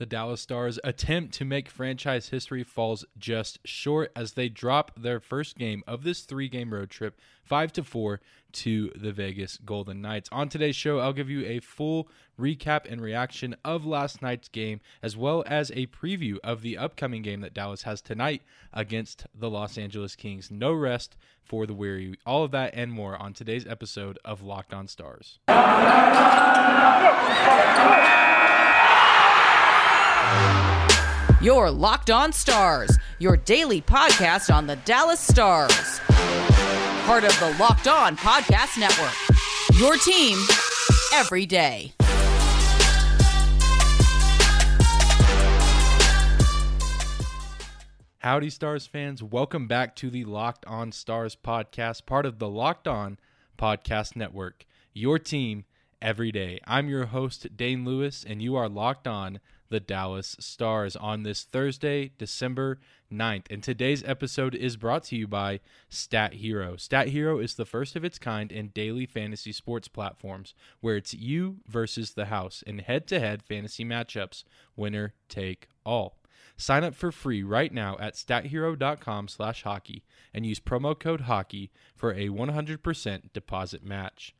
The Dallas Stars' attempt to make franchise history falls just short as they drop their first game of this three-game road trip, five to four, to the Vegas Golden Knights. On today's show, I'll give you a full recap and reaction of last night's game, as well as a preview of the upcoming game that Dallas has tonight against the Los Angeles Kings. No rest for the weary. All of that and more on today's episode of Locked On Stars. Your Locked On Stars, your daily podcast on the Dallas Stars. Part of the Locked On Podcast Network. Your team every day. Howdy, Stars fans. Welcome back to the Locked On Stars podcast, part of the Locked On Podcast Network. Your team every day. I'm your host, Dane Lewis, and you are locked on the Dallas Stars on this Thursday, December 9th. And today's episode is brought to you by Stat Hero. Stat Hero is the first of its kind in daily fantasy sports platforms where it's you versus the house in head to head fantasy matchups, winner take all. Sign up for free right now at stathero.com slash hockey and use promo code hockey for a 100% deposit match.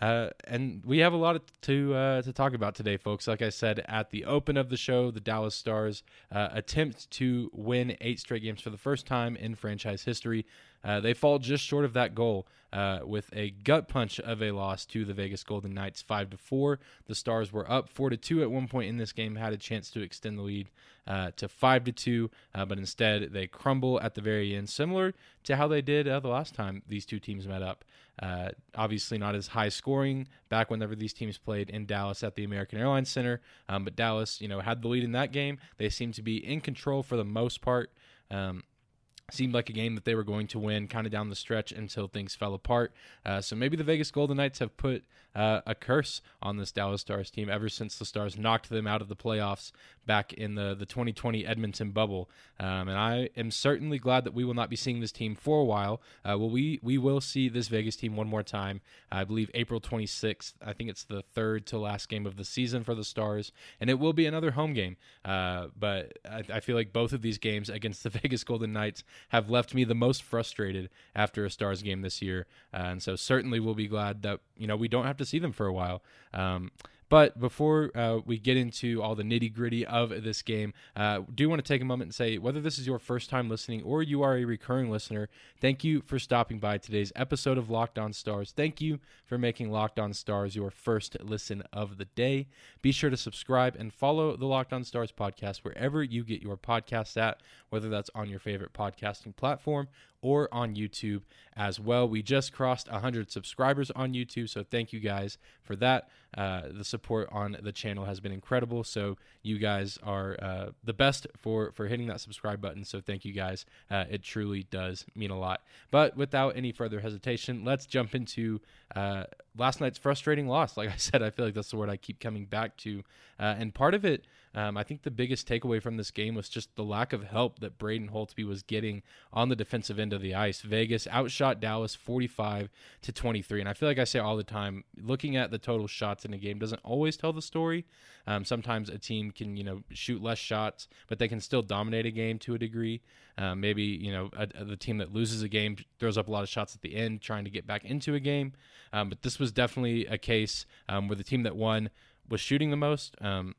Uh, and we have a lot to uh, to talk about today, folks. Like I said at the open of the show, the Dallas Stars uh, attempt to win eight straight games for the first time in franchise history. Uh, they fall just short of that goal uh, with a gut punch of a loss to the Vegas Golden Knights, five to four. The Stars were up four to two at one point in this game, had a chance to extend the lead uh, to five to two, uh, but instead they crumble at the very end, similar to how they did uh, the last time these two teams met up. Uh, obviously, not as high scoring back whenever these teams played in Dallas at the American Airlines Center, um, but Dallas, you know, had the lead in that game. They seemed to be in control for the most part. Um, seemed like a game that they were going to win kind of down the stretch until things fell apart. Uh, so maybe the Vegas Golden Knights have put uh, a curse on this Dallas Stars team ever since the Stars knocked them out of the playoffs back in the, the 2020 Edmonton bubble. Um, and I am certainly glad that we will not be seeing this team for a while. Uh, well, we, we will see this Vegas team one more time. I believe April 26th. I think it's the third to last game of the season for the Stars. And it will be another home game. Uh, but I, I feel like both of these games against the Vegas Golden Knights have left me the most frustrated after a Stars game this year. Uh, and so certainly we'll be glad that, you know, we don't have to see them for a while. Um, but before uh, we get into all the nitty gritty of this game, uh, do want to take a moment and say whether this is your first time listening or you are a recurring listener, thank you for stopping by today's episode of Locked On Stars. Thank you for making Locked On Stars your first listen of the day. Be sure to subscribe and follow the Locked On Stars podcast wherever you get your podcasts at, whether that's on your favorite podcasting platform or on YouTube as well. We just crossed 100 subscribers on YouTube, so thank you guys for that. Uh, the support on the channel has been incredible, so you guys are uh, the best for for hitting that subscribe button. So thank you guys. Uh, it truly does mean a lot. But without any further hesitation, let's jump into uh, last night's frustrating loss. Like I said, I feel like that's the word I keep coming back to, uh, and part of it. Um, I think the biggest takeaway from this game was just the lack of help that Braden Holtby was getting on the defensive end of the ice. Vegas outshot Dallas 45 to 23, and I feel like I say all the time, looking at the total shots in a game doesn't always tell the story. Um, sometimes a team can, you know, shoot less shots, but they can still dominate a game to a degree. Um, maybe, you know, a, a, the team that loses a game throws up a lot of shots at the end, trying to get back into a game. Um, but this was definitely a case um, where the team that won was shooting the most. Um,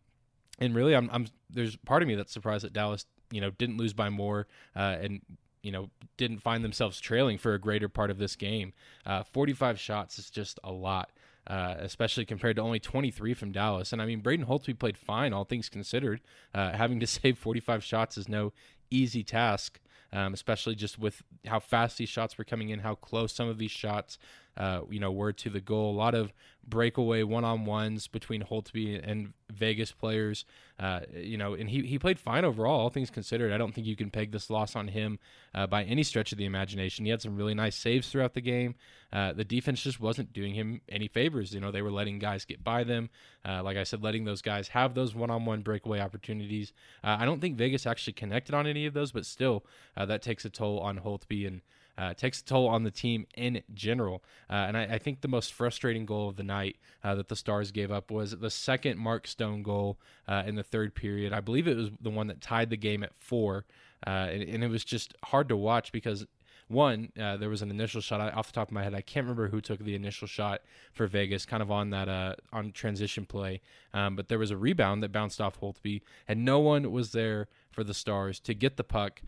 and really, I'm, I'm there's part of me that's surprised that Dallas, you know, didn't lose by more uh, and you know didn't find themselves trailing for a greater part of this game. Uh, 45 shots is just a lot. Uh, especially compared to only 23 from Dallas. And I mean, Braden Holtby played fine, all things considered. Uh, having to save 45 shots is no easy task, um, especially just with how fast these shots were coming in, how close some of these shots uh, you know, were to the goal. A lot of breakaway one on ones between Holtby and Vegas players. Uh, you know, and he, he played fine overall, all things considered. I don't think you can peg this loss on him uh, by any stretch of the imagination. He had some really nice saves throughout the game. Uh, the defense just wasn't doing him any favors. You know, they were letting guys get by them. Uh, like I said, letting those guys have those one on one breakaway opportunities. Uh, I don't think Vegas actually connected on any of those, but still, uh, that takes a toll on Holtby and uh, takes a toll on the team in general. Uh, and I, I, think the most frustrating goal of the night uh, that the Stars gave up was the second Mark Stone goal uh, in the third period. I believe it was the one that tied the game at four. Uh, and, and, it was just hard to watch because one, uh, there was an initial shot off the top of my head. I can't remember who took the initial shot for Vegas, kind of on that on transition play. Um, but there was a rebound that bounced off Holtby, and no one was there for the Stars to get the puck.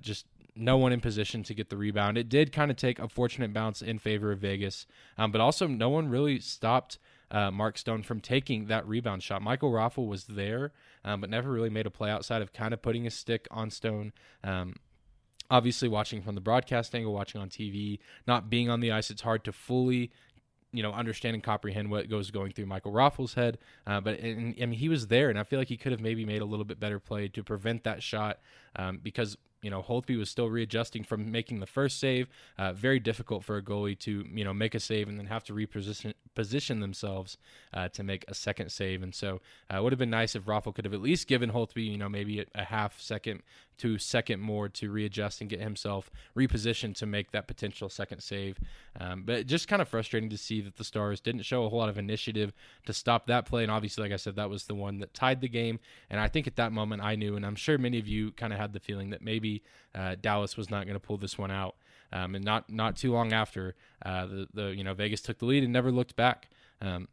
Just no one in position to get the rebound. It did kind of take a fortunate bounce in favor of Vegas, um, but also no one really stopped. Uh, Mark Stone from taking that rebound shot. Michael Raffl was there, um, but never really made a play outside of kind of putting a stick on Stone. Um, obviously watching from the broadcast angle, watching on TV, not being on the ice, it's hard to fully you know understand and comprehend what goes going through Michael Raffl's head. Uh, but and, I mean, he was there, and I feel like he could have maybe made a little bit better play to prevent that shot um, because you know Holtby was still readjusting from making the first save. Uh, very difficult for a goalie to you know make a save and then have to reposition position themselves uh, to make a second save. And so uh, it would have been nice if Raffl could have at least given Holtby you know maybe a, a half second to second more to readjust and get himself repositioned to make that potential second save. Um, but just kind of frustrating to see that the Stars didn't show a whole lot of initiative to stop that play. And obviously, like I said, that was the one that tied the game. And I think at that moment I knew, and I'm sure many of you kind of had the feeling that maybe uh, Dallas was not going to pull this one out. Um, and not not too long after, uh, the the you know Vegas took the lead and never looked back. Um,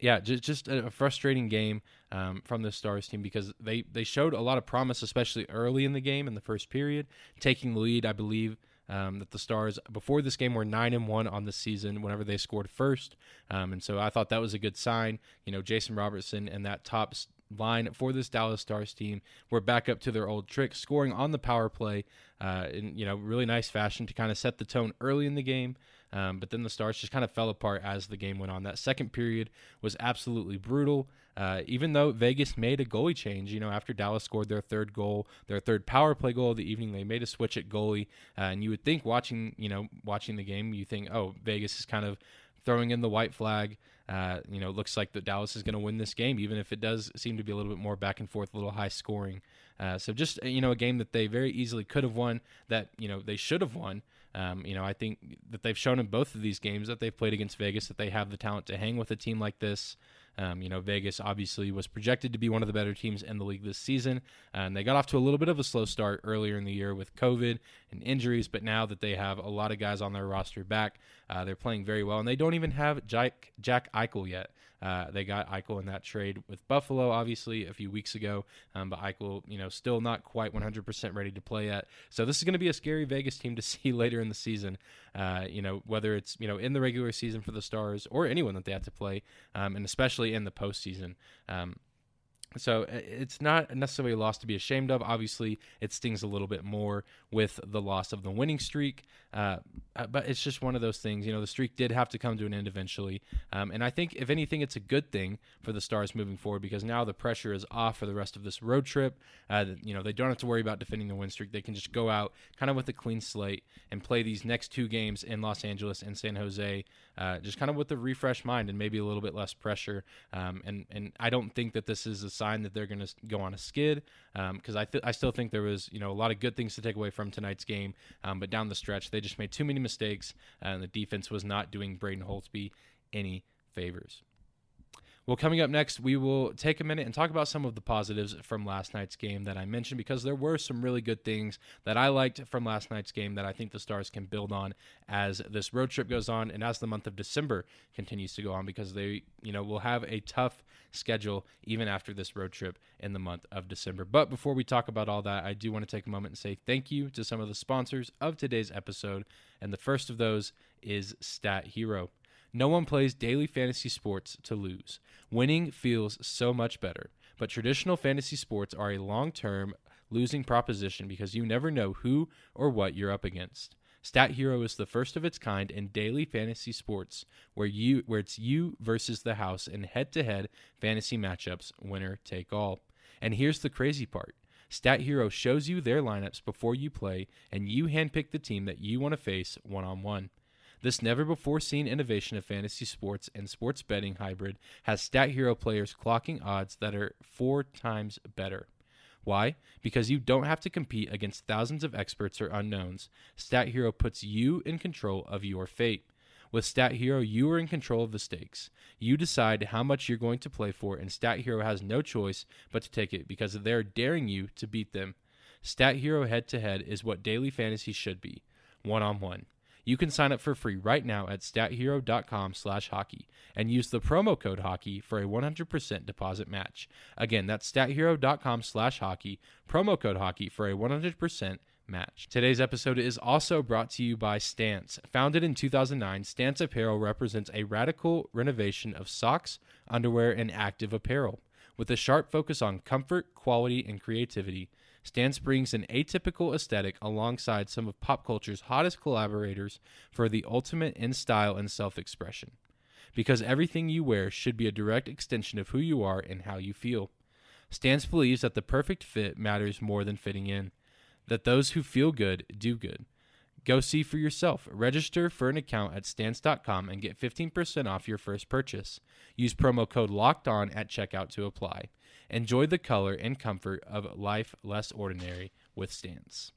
yeah, just just a frustrating game um, from the Stars team because they they showed a lot of promise, especially early in the game in the first period, taking the lead. I believe um, that the Stars before this game were nine and one on the season whenever they scored first, um, and so I thought that was a good sign. You know, Jason Robertson and that top line for this Dallas Stars team were back up to their old trick, scoring on the power play uh, in you know really nice fashion to kind of set the tone early in the game. Um, but then the Stars just kind of fell apart as the game went on. That second period was absolutely brutal. Uh, even though Vegas made a goalie change, you know, after Dallas scored their third goal, their third power play goal of the evening, they made a switch at goalie. Uh, and you would think watching, you know, watching the game, you think, oh, Vegas is kind of throwing in the white flag. Uh, you know, looks like that Dallas is going to win this game, even if it does seem to be a little bit more back and forth, a little high scoring. Uh, so just you know, a game that they very easily could have won, that you know they should have won. Um, you know, I think that they've shown in both of these games that they've played against Vegas that they have the talent to hang with a team like this. Um, you know, Vegas obviously was projected to be one of the better teams in the league this season, and they got off to a little bit of a slow start earlier in the year with COVID and injuries. But now that they have a lot of guys on their roster back, uh, they're playing very well, and they don't even have Jack Jack Eichel yet. Uh, they got Eichel in that trade with Buffalo, obviously, a few weeks ago. Um, but Eichel, you know, still not quite 100% ready to play yet. So this is going to be a scary Vegas team to see later in the season. Uh, you know, whether it's you know in the regular season for the Stars or anyone that they have to play, um, and especially in the postseason. Um, so it's not necessarily a loss to be ashamed of. Obviously, it stings a little bit more with the loss of the winning streak, uh, uh, but it's just one of those things. You know, the streak did have to come to an end eventually, um, and I think if anything, it's a good thing for the Stars moving forward because now the pressure is off for the rest of this road trip. Uh, you know, they don't have to worry about defending the win streak. They can just go out kind of with a clean slate and play these next two games in Los Angeles and San Jose, uh, just kind of with a refreshed mind and maybe a little bit less pressure. Um, and and I don't think that this is a sign that they're going to go on a skid because um, I th- I still think there was you know a lot of good things to take away from tonight's game, um, but down the stretch they just made too many mistakes and the defense was not doing Braden Holtby any favors. Well, coming up next, we will take a minute and talk about some of the positives from last night's game that I mentioned because there were some really good things that I liked from last night's game that I think the Stars can build on as this road trip goes on and as the month of December continues to go on because they, you know, will have a tough schedule even after this road trip in the month of December. But before we talk about all that, I do want to take a moment and say thank you to some of the sponsors of today's episode. And the first of those is Stat Hero. No one plays daily fantasy sports to lose. Winning feels so much better, but traditional fantasy sports are a long term losing proposition because you never know who or what you're up against. Stat Hero is the first of its kind in daily fantasy sports where you where it's you versus the house in head-to-head fantasy matchups, winner take all. And here's the crazy part. Stat Hero shows you their lineups before you play and you handpick the team that you want to face one-on-one. This never before seen innovation of fantasy sports and sports betting hybrid has Stat Hero players clocking odds that are four times better. Why? Because you don't have to compete against thousands of experts or unknowns. Stat Hero puts you in control of your fate. With Stat Hero, you are in control of the stakes. You decide how much you're going to play for, and Stat Hero has no choice but to take it because they're daring you to beat them. Stat Hero head to head is what daily fantasy should be one on one. You can sign up for free right now at stathero.com slash hockey and use the promo code hockey for a 100% deposit match. Again, that's stathero.com slash hockey, promo code hockey for a 100% match. Today's episode is also brought to you by Stance. Founded in 2009, Stance Apparel represents a radical renovation of socks, underwear, and active apparel. With a sharp focus on comfort, quality, and creativity, Stance brings an atypical aesthetic alongside some of pop culture's hottest collaborators for the ultimate in style and self expression. Because everything you wear should be a direct extension of who you are and how you feel. Stance believes that the perfect fit matters more than fitting in, that those who feel good do good. Go see for yourself. Register for an account at stance.com and get 15% off your first purchase. Use promo code LOCKED ON at checkout to apply. Enjoy the color and comfort of life less ordinary with Stance.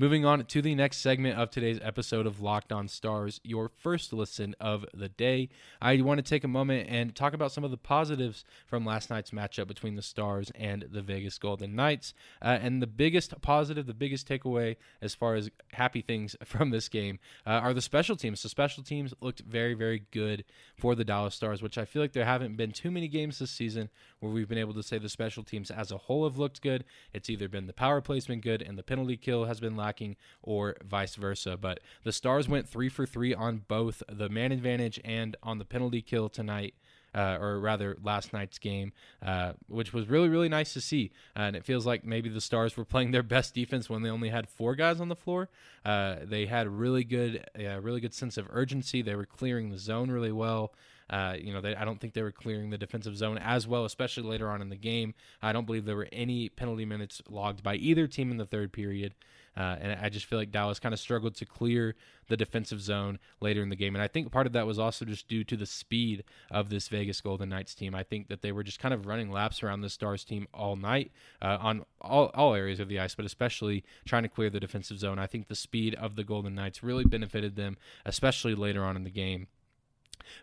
Moving on to the next segment of today's episode of Locked On Stars, your first listen of the day. I want to take a moment and talk about some of the positives from last night's matchup between the Stars and the Vegas Golden Knights. Uh, and the biggest positive, the biggest takeaway as far as happy things from this game uh, are the special teams. The special teams looked very, very good for the Dallas Stars, which I feel like there haven't been too many games this season where we've been able to say the special teams as a whole have looked good. It's either been the power been good and the penalty kill has been lacking, or vice versa. But the Stars went three for three on both the man advantage and on the penalty kill tonight. Uh, or rather last night's game, uh, which was really, really nice to see. Uh, and it feels like maybe the Stars were playing their best defense when they only had four guys on the floor. Uh, they had really good, really good sense of urgency. They were clearing the zone really well. Uh, you know, they, I don't think they were clearing the defensive zone as well, especially later on in the game. I don't believe there were any penalty minutes logged by either team in the third period. Uh, and I just feel like Dallas kind of struggled to clear the defensive zone later in the game. And I think part of that was also just due to the speed of this Vegas Golden Knights team. I think that they were just kind of running laps around the Stars team all night uh, on all, all areas of the ice, but especially trying to clear the defensive zone. I think the speed of the Golden Knights really benefited them, especially later on in the game.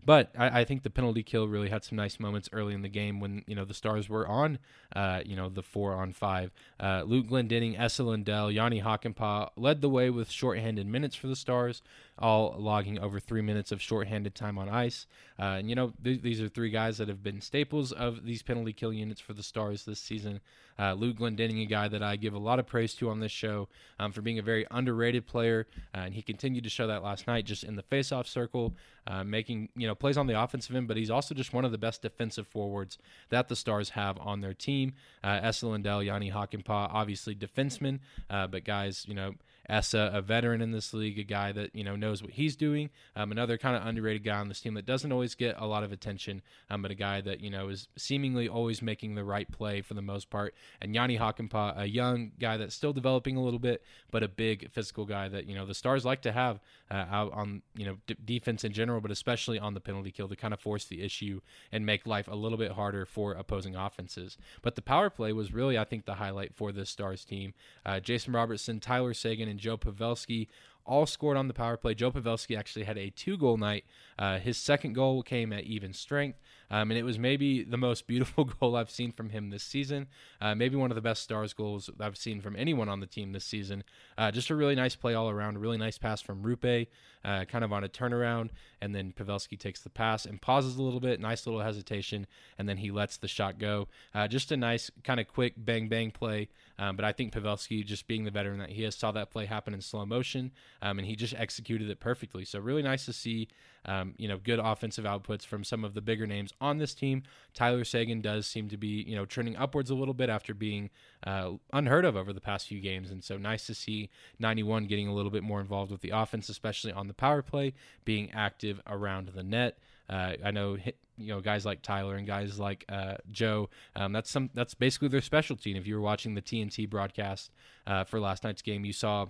But I, I, think the penalty kill really had some nice moments early in the game when you know the Stars were on, uh, you know, the four on five. Uh, Luke Glendening, Esa Lindell, Jani Hakanpää led the way with shorthanded minutes for the Stars, all logging over three minutes of shorthanded time on ice. Uh, and you know th- these are three guys that have been staples of these penalty kill units for the Stars this season. Uh, Luke Glendening, a guy that I give a lot of praise to on this show um, for being a very underrated player, uh, and he continued to show that last night just in the faceoff circle, uh, making you know plays on the offensive end, but he's also just one of the best defensive forwards that the Stars have on their team. Uh, Esa Lindell, Jani Hakanpää, obviously defensemen, uh, but guys, you know Esa, a veteran in this league, a guy that you know knows what he's doing. Um, another kind of underrated guy on this team that doesn't always get a lot of attention, um, but a guy that you know is seemingly always making the right play for the most part. And Jani Hakanpää, a young guy that's still developing a little bit, but a big physical guy that you know the Stars like to have uh, out on you know d- defense in general, but especially on the penalty kill to kind of force the issue and make life a little bit harder for opposing offenses. But the power play was really, I think, the highlight for this Stars team. Uh, Jason Robertson, Tyler Seguin, and Joe Pavelski all scored on the power play. Joe Pavelski actually had a two goal night. Uh, his second goal came at even strength. Um, and it was maybe the most beautiful goal I've seen from him this season. Uh, maybe one of the best Stars goals I've seen from anyone on the team this season. Uh, just a really nice play all around. A really nice pass from Rupe, uh, kind of on a turnaround, and then Pavelski takes the pass and pauses a little bit. Nice little hesitation, and then he lets the shot go. Uh, just a nice kind of quick bang bang play. Um, but I think Pavelski, just being the veteran that he is, saw that play happen in slow motion, um, and he just executed it perfectly. So really nice to see um, you know, good offensive outputs from some of the bigger names on this team. Tyler Seguin does seem to be, you know, trending upwards a little bit after being uh, unheard of over the past few games. And so nice to see 91 getting a little bit more involved with the offense, especially on the power play, being active around the net. Uh, I know you know guys like Tyler and guys like uh, Joe. Um, that's some that's basically their specialty. And if you were watching the TNT broadcast uh, for last night's game, you saw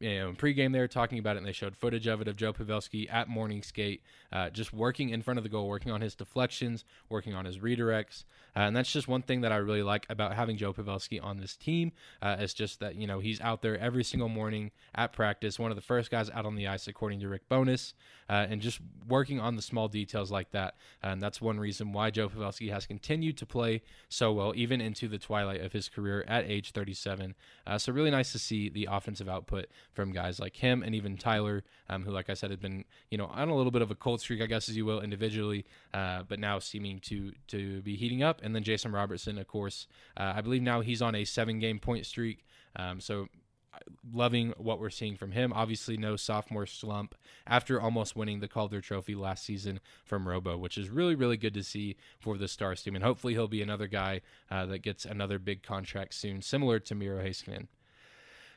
you know, pregame they were talking about it, and they showed footage of it of Joe Pavelski at morning skate, uh, just working in front of the goal, working on his deflections, working on his redirects, uh, and that's just one thing that I really like about having Joe Pavelski on this team. Uh, it's just that you know he's out there every single morning at practice, one of the first guys out on the ice, according to Rick Bowness, uh, and just working on the small details like that. And that's one reason why Joe Pavelski has continued to play so well, even into the twilight of his career at age 37. Uh, so really nice to see the offensive output from guys like him and even Tyler, um, who, like I said, had been you know on a little bit of a cold streak, I guess as you will, individually, uh, but now seeming to to be heating up. And then Jason Robertson, of course, uh, I believe now he's on a seven game point streak. Um, so loving what we're seeing from him. Obviously, no sophomore slump after almost winning the Calder Trophy last season from Robo, which is really, really good to see for the Stars team. And hopefully, he'll be another guy uh, that gets another big contract soon, similar to Miro Heiskanen.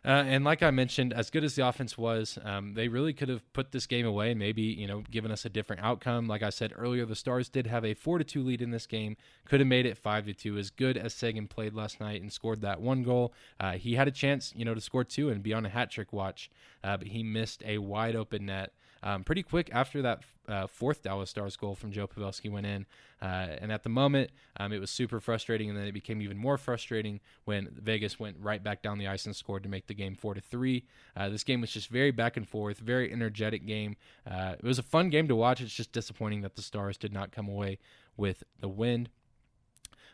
Uh, and like I mentioned, as good as the offense was, um, they really could have put this game away and maybe you know given us a different outcome. Like I said earlier, the Stars did have a four to two lead in this game, could have made it five to two. As good as Seguin played last night and scored that one goal, uh, he had a chance you know to score two and be on a hat trick watch, uh, but he missed a wide open net um, pretty quick after that uh, fourth Dallas Stars goal from Joe Pavelski went in. Uh, and at the moment, um, it was super frustrating, and then it became even more frustrating when Vegas went right back down the ice and scored to make the game four to three. Uh, this game was just very back and forth, very energetic game. Uh, it was a fun game to watch. It's just disappointing that the Stars did not come away with the win.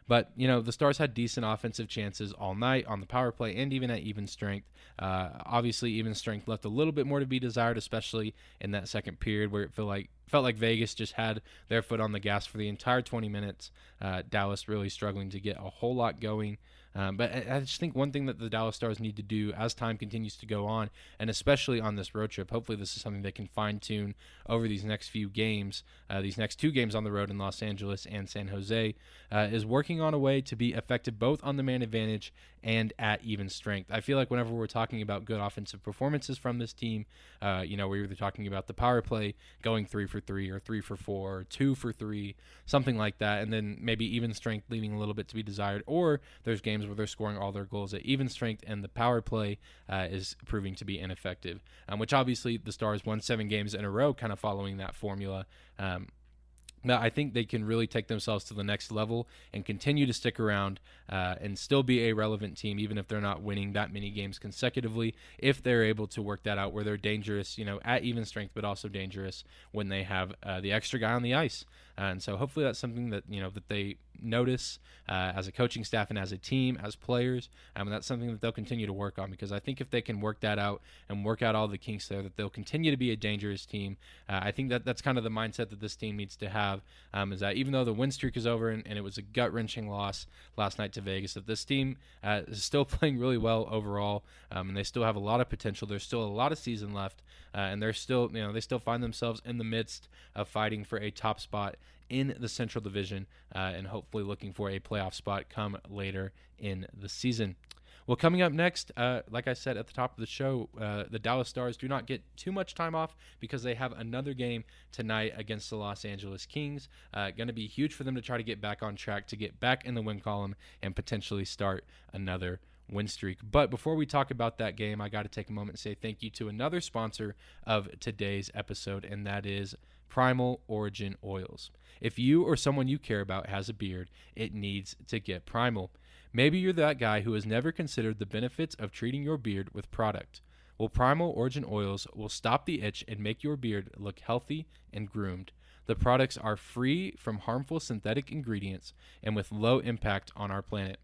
But, you know, the Stars had decent offensive chances all night on the power play and even at even strength. Uh, obviously, even strength left a little bit more to be desired, especially in that second period where it felt like felt like Vegas just had their foot on the gas for the entire 20 minutes. Uh, Dallas really struggling to get a whole lot going. Um, but I, I, just think one thing that the Dallas Stars need to do as time continues to go on, and especially on this road trip, hopefully this is something they can fine tune over these next few games, uh, these next two games on the road in Los Angeles and San Jose, uh, is working on a way to be effective both on the man advantage and at even strength. I feel like whenever we're talking about good offensive performances from this team, uh, you know, we're either talking about the power play going three for three or three for four or two for three, something like that, and then maybe even strength leaving a little bit to be desired, or there's games where they're scoring all their goals at even strength, and the power play uh, is proving to be ineffective. Um, which obviously the Stars won seven games in a row, kind of following that formula. Um, I think they can really take themselves to the next level and continue to stick around uh, and still be a relevant team, even if they're not winning that many games consecutively. If they're able to work that out, where they're dangerous, you know, at even strength, but also dangerous when they have uh, the extra guy on the ice. and so, hopefully, that's something that you know that they notice uh, as a coaching staff and as a team, as players. Um, and that's something that they'll continue to work on because I think if they can work that out and work out all the kinks there, that they'll continue to be a dangerous team. Uh, I think that that's kind of the mindset that this team needs to have. Um, is that even though the win streak is over and, and it was a gut wrenching loss last night to Vegas, that this team uh, is still playing really well overall, um, and they still have a lot of potential. There's still a lot of season left, uh, and they're still you know they still find themselves in the midst of fighting for a top spot in the Central Division uh, and hopefully looking for a playoff spot come later in the season. Well, coming up next, uh, like I said at the top of the show, uh, the Dallas Stars do not get too much time off because they have another game tonight against the Los Angeles Kings. Uh, Going to be huge for them to try to get back on track, to get back in the win column, and potentially start another win streak. But before we talk about that game, I got to take a moment and say thank you to another sponsor of today's episode, and that is Primal Origin Oils. If you or someone you care about has a beard, it needs to get primal. Maybe you're that guy who has never considered the benefits of treating your beard with product. Well, Primal Origin Oils will stop the itch and make your beard look healthy and groomed. The products are free from harmful synthetic ingredients and with low impact on our planet.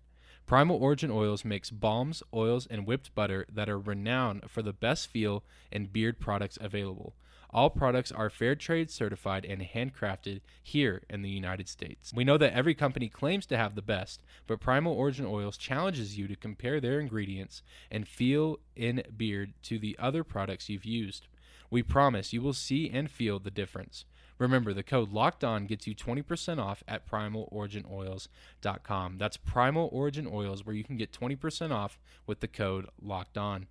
Primal Origin Oils makes balms, oils, and whipped butter that are renowned for the best feel and beard products available. All products are fair trade certified and handcrafted here in the United States. We know that every company claims to have the best, but Primal Origin Oils challenges you to compare their ingredients and feel in beard to the other products you've used. We promise you will see and feel the difference. Remember, the code Locked On gets you 20% off at primaloriginoils.com. That's Primal Origin Oils, where you can get 20% off with the code Locked On.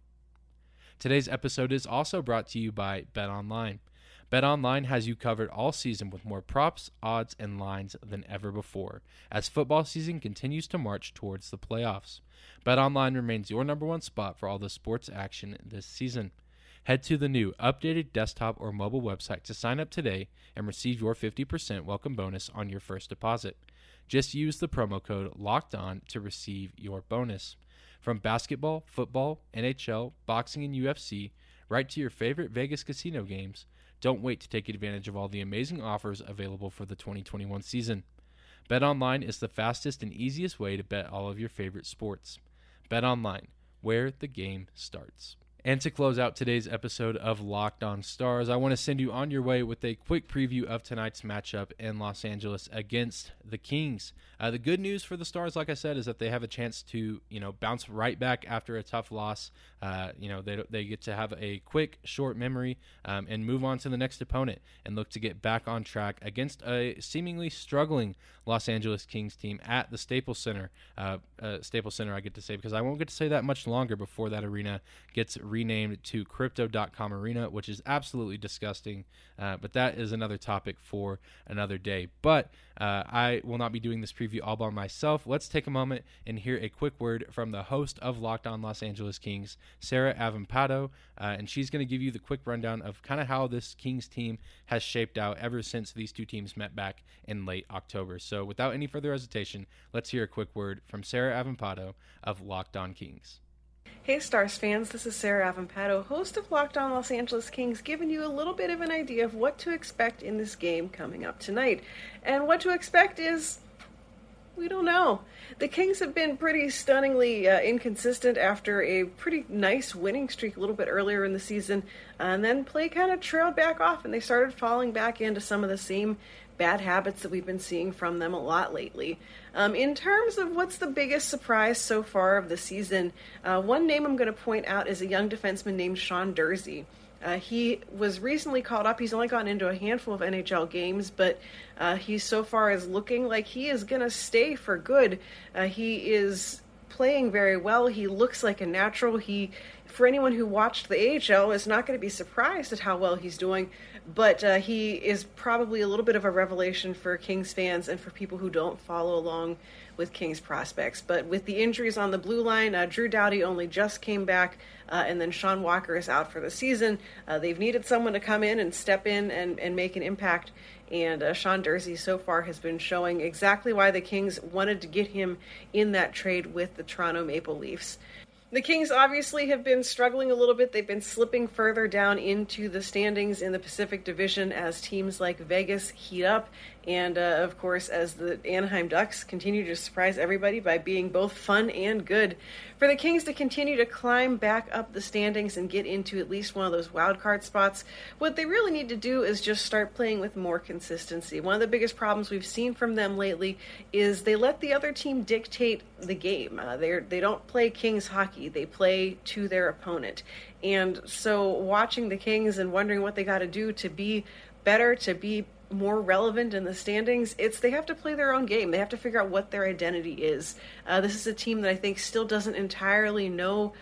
Today's episode is also brought to you by Bet Online. Bet Online has you covered all season with more props, odds, and lines than ever before as football season continues to march towards the playoffs. Bet Online remains your number one spot for all the sports action this season. Head to the new updated desktop or mobile website to sign up today and receive your 50% welcome bonus on your first deposit. Just use the promo code LOCKED ON to receive your bonus. From basketball, football, NHL, boxing, and UFC, right to your favorite Vegas casino games, don't wait to take advantage of all the amazing offers available for the 2021 season. BetOnline is the fastest and easiest way to bet all of your favorite sports. BetOnline, where the game starts. And to close out today's episode of Locked On Stars, I want to send you on your way with a quick preview of tonight's matchup in Los Angeles against the Kings. Uh, the good news for the Stars, like I said, is that they have a chance to, you know, bounce right back after a tough loss. Uh, you know, they, they get to have a quick, short memory um, and move on to the next opponent and look to get back on track against a seemingly struggling Los Angeles Kings team at the Staples Center. Uh, uh Staples Center, I get to say, because I won't get to say that much longer before that arena gets renamed to Crypto.com Arena, which is absolutely disgusting. Uh, but that is another topic for another day. But uh, I will not be doing this preview all by myself. Let's take a moment and hear a quick word from the host of Locked On Los Angeles Kings, Sarah Avampado, uh, and she's going to give you the quick rundown of kind of how this Kings team has shaped out ever since these two teams met back in late October. So, without any further hesitation, let's hear a quick word from Sarah Avampado of Locked On Kings. Hey Stars fans, this is Sarah Avampado, host of Locked On Los Angeles Kings, giving you a little bit of an idea of what to expect in this game coming up tonight. And what to expect is we don't know. The Kings have been pretty stunningly uh, inconsistent after a pretty nice winning streak a little bit earlier in the season, and then play kind of trailed back off, and they started falling back into some of the same bad habits that we've been seeing from them a lot lately. Um, in terms of what's the biggest surprise so far of the season, uh, one name I'm going to point out is a young defenseman named Sean Durzi. Uh, he was recently called up. He's only gotten into a handful of NHL games, but uh, he so far is looking like he is going to stay for good. Uh, he is playing very well. He looks like a natural. He, for anyone who watched the AHL, is not going to be surprised at how well he's doing but uh, he is probably a little bit of a revelation for Kings fans and for people who don't follow along with Kings prospects. But with the injuries on the blue line, uh, Drew Doughty only just came back, uh, and then Sean Walker is out for the season. Uh, they've needed someone to come in and step in and, and make an impact. And uh, Sean Durzi so far has been showing exactly why the Kings wanted to get him in that trade with the Toronto Maple Leafs. The Kings obviously have been struggling a little bit. They've been slipping further down into the standings in the Pacific Division as teams like Vegas heat up and uh, of course, as the Anaheim Ducks continue to surprise everybody by being both fun and good, for the Kings to continue to climb back up the standings and get into at least one of those wild card spots, what they really need to do is just start playing with more consistency. One of the biggest problems we've seen from them lately is they let the other team dictate the game. Uh, they they don't play Kings hockey; they play to their opponent. And so, watching the Kings and wondering what they got to do to be better, to be more relevant in the standings, it's they have to play their own game. They have to figure out what their identity is. Uh, this is a team that I think still doesn't entirely know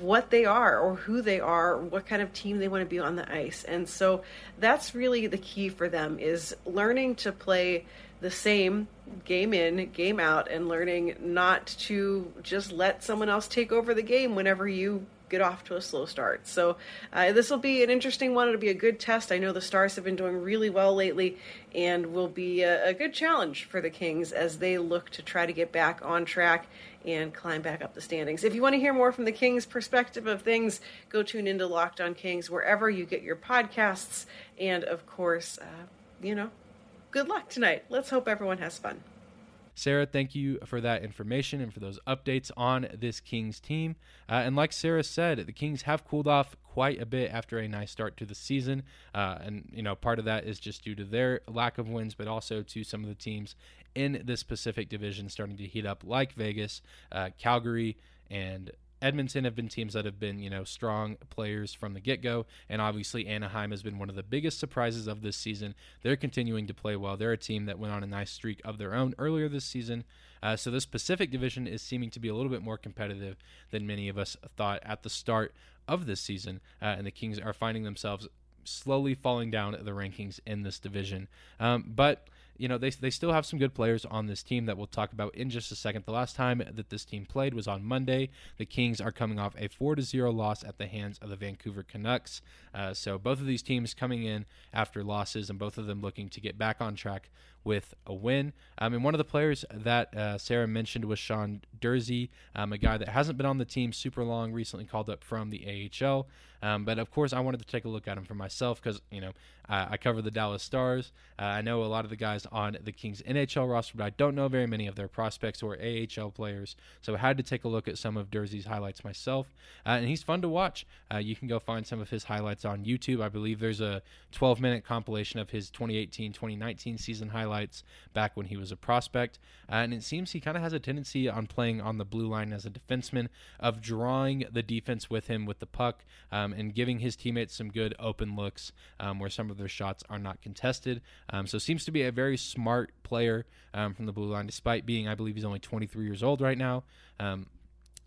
what they are or who they are, what kind of team they want to be on the ice. And so that's really the key for them is learning to play the same game in, game out, and learning not to just let someone else take over the game whenever you get off to a slow start. So uh, this will be an interesting one. It'll be a good test. I know the Stars have been doing really well lately, and will be a, a good challenge for the Kings as they look to try to get back on track and climb back up the standings. If you want to hear more from the Kings' perspective of things, go tune into Locked On Kings wherever you get your podcasts. And of course, uh, you know, good luck tonight. Let's hope everyone has fun. Sarah, thank you for that information and for those updates on this Kings team. Uh, and like Sarah said, the Kings have cooled off quite a bit after a nice start to the season. Uh, and, you know, part of that is just due to their lack of wins, but also to some of the teams in this Pacific Division starting to heat up, like Vegas, uh, Calgary, and Edmonton have been teams that have been, you know, strong players from the get go. And obviously, Anaheim has been one of the biggest surprises of this season. They're continuing to play well. They're a team that went on a nice streak of their own earlier this season. Uh, so, this Pacific division is seeming to be a little bit more competitive than many of us thought at the start of this season. Uh, and the Kings are finding themselves slowly falling down the rankings in this division. Um, but you know, they, they still have some good players on this team that we'll talk about in just a second. The last time that this team played was on Monday. The Kings are coming off a 4 to 0 loss at the hands of the Vancouver Canucks. Uh, so both of these teams coming in after losses and both of them looking to get back on track with a win. Um, and one of the players that uh, Sarah mentioned was Sean Durzi, um, a guy that hasn't been on the team super long, recently called up from the AHL. Um, but of course, I wanted to take a look at him for myself because you know I, I, cover the Dallas Stars. Uh, I know a lot of the guys on the Kings NHL roster, but I don't know very many of their prospects or AHL players. So I had to take a look at some of Durzi's highlights myself, uh, and he's fun to watch. Uh, you can go find some of his highlights on YouTube. I believe there's a 12 minute compilation of his 2018-2019 season highlights back when he was a prospect, uh, and it seems he kind of has a tendency on playing on the blue line as a defenseman of drawing the defense with him with the puck. Um, and giving his teammates some good open looks um, where some of their shots are not contested. Um, so seems to be a very smart player um, from the blue line, despite being, I believe, he's only 23 years old right now. Um,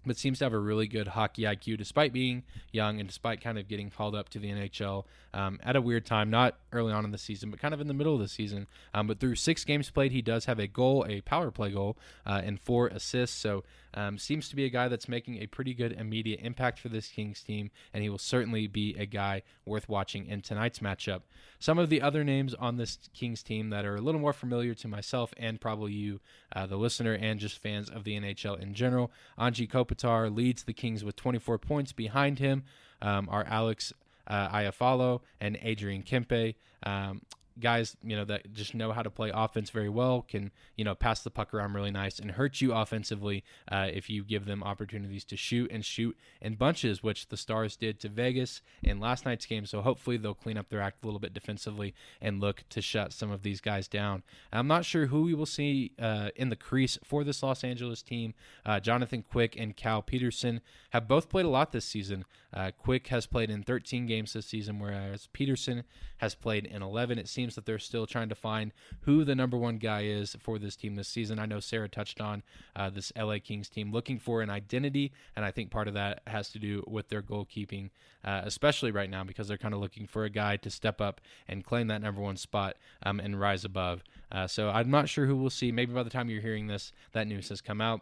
but seems to have a really good hockey IQ despite being young and despite kind of getting called up to the NHL um, at a weird time, not early on in the season, but kind of in the middle of the season. Um, but through six games played, he does have a goal, a power play goal, uh, and four assists. So um, seems to be a guy that's making a pretty good immediate impact for this Kings team, and he will certainly be a guy worth watching in tonight's matchup. Some of the other names on this Kings team that are a little more familiar to myself and probably you, uh, the listener, and just fans of the NHL in general. Anze Kopitar leads the Kings with 24 points. Behind him um, are Alex uh, Iafallo and Adrian Kempe. Um, guys, you know, that just know how to play offense very well, can, you know, pass the puck around really nice and hurt you offensively uh, if you give them opportunities to shoot and shoot in bunches, which the Stars did to Vegas in last night's game. So hopefully they'll clean up their act a little bit defensively and look to shut some of these guys down. I'm not sure who we will see uh, in the crease for this Los Angeles team. Uh, Jonathan Quick and Cal Petersen have both played a lot this season. Uh, Quick has played in 13 games this season, whereas Petersen has played in 11. It seems that they're still trying to find who the number one guy is for this team this season. I know Sarah touched on uh, this LA Kings team looking for an identity, and I think part of that has to do with their goalkeeping, uh, especially right now because they're kind of looking for a guy to step up and claim that number one spot um, and rise above. Uh, so I'm not sure who we'll see. Maybe by the time you're hearing this, that news has come out.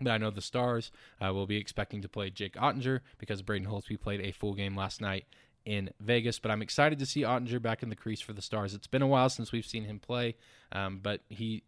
But I know the Stars uh, will be expecting to play Jake Oettinger because Braden Holtby played a full game last night in Vegas. But I'm excited to see Oettinger back in the crease for the Stars. It's been a while since we've seen him play, um, but he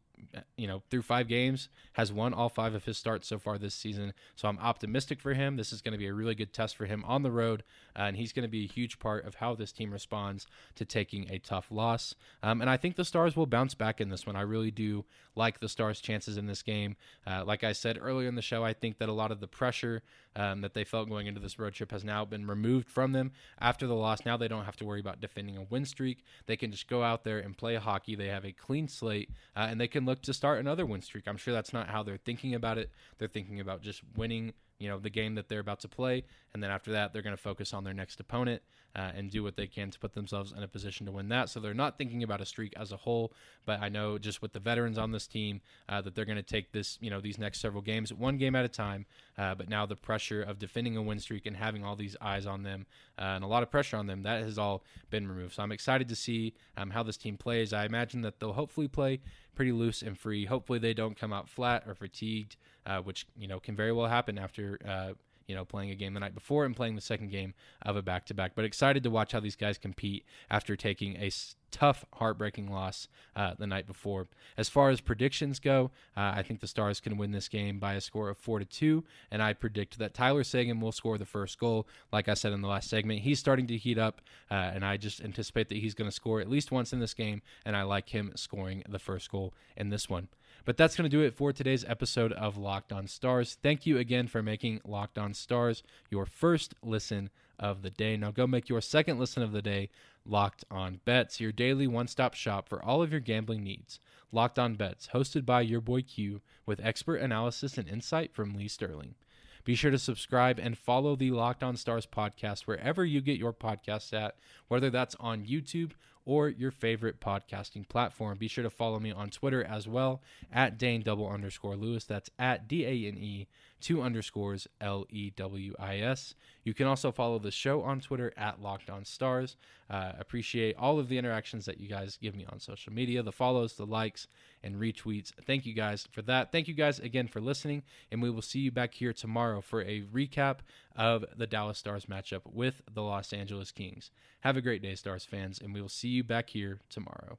you know, through five games, has won all five of his starts so far this season. So I'm optimistic for him. This is going to be a really good test for him on the road, uh, and he's going to be a huge part of how this team responds to taking a tough loss. Um, and I think the Stars will bounce back in this one. I really do like the Stars' chances in this game. Uh, like I said earlier in the show, I think that a lot of the pressure um, that they felt going into this road trip has now been removed from them after the loss. Now they don't have to worry about defending a win streak. They can just go out there and play hockey. They have a clean slate, uh, and they can look to start another win streak. I'm sure that's not how they're thinking about it. They're thinking about just winning you know the game that they're about to play and then after that they're going to focus on their next opponent uh, and do what they can to put themselves in a position to win that so they're not thinking about a streak as a whole but i know just with the veterans on this team uh, that they're going to take this you know these next several games one game at a time uh, but now the pressure of defending a win streak and having all these eyes on them uh, and a lot of pressure on them that has all been removed so i'm excited to see um, how this team plays i imagine that they'll hopefully play pretty loose and free hopefully they don't come out flat or fatigued uh, which you know can very well happen after uh, you know playing a game the night before and playing the second game of a back to back. But excited to watch how these guys compete after taking a tough, heartbreaking loss uh, the night before. As far as predictions go, uh, I think the Stars can win this game by a score of four to two, and I predict that Tyler Seguin will score the first goal. Like I said in the last segment, he's starting to heat up, uh, and I just anticipate that he's going to score at least once in this game, and I like him scoring the first goal in this one. But that's going to do it for today's episode of Locked On Stars. Thank you again for making Locked On Stars your first listen of the day. Now go make your second listen of the day Locked On Bets, your daily one stop shop for all of your gambling needs. Locked On Bets, hosted by your boy Q, with expert analysis and insight from Lee Sterling. Be sure to subscribe and follow the Locked On Stars podcast wherever you get your podcasts at, whether that's on YouTube or your favorite podcasting platform. Be sure to follow me on Twitter as well at Dane double underscore Lewis. That's at D A N E two underscores L E W I S. You can also follow the show on Twitter at Locked On Stars. Uh, appreciate all of the interactions that you guys give me on social media, the follows, the likes, and retweets. Thank you guys for that. Thank you guys again for listening, and we will see you back here tomorrow for a recap of the Dallas Stars matchup with the Los Angeles Kings. Have a great day, Stars fans, and we will see you back here tomorrow.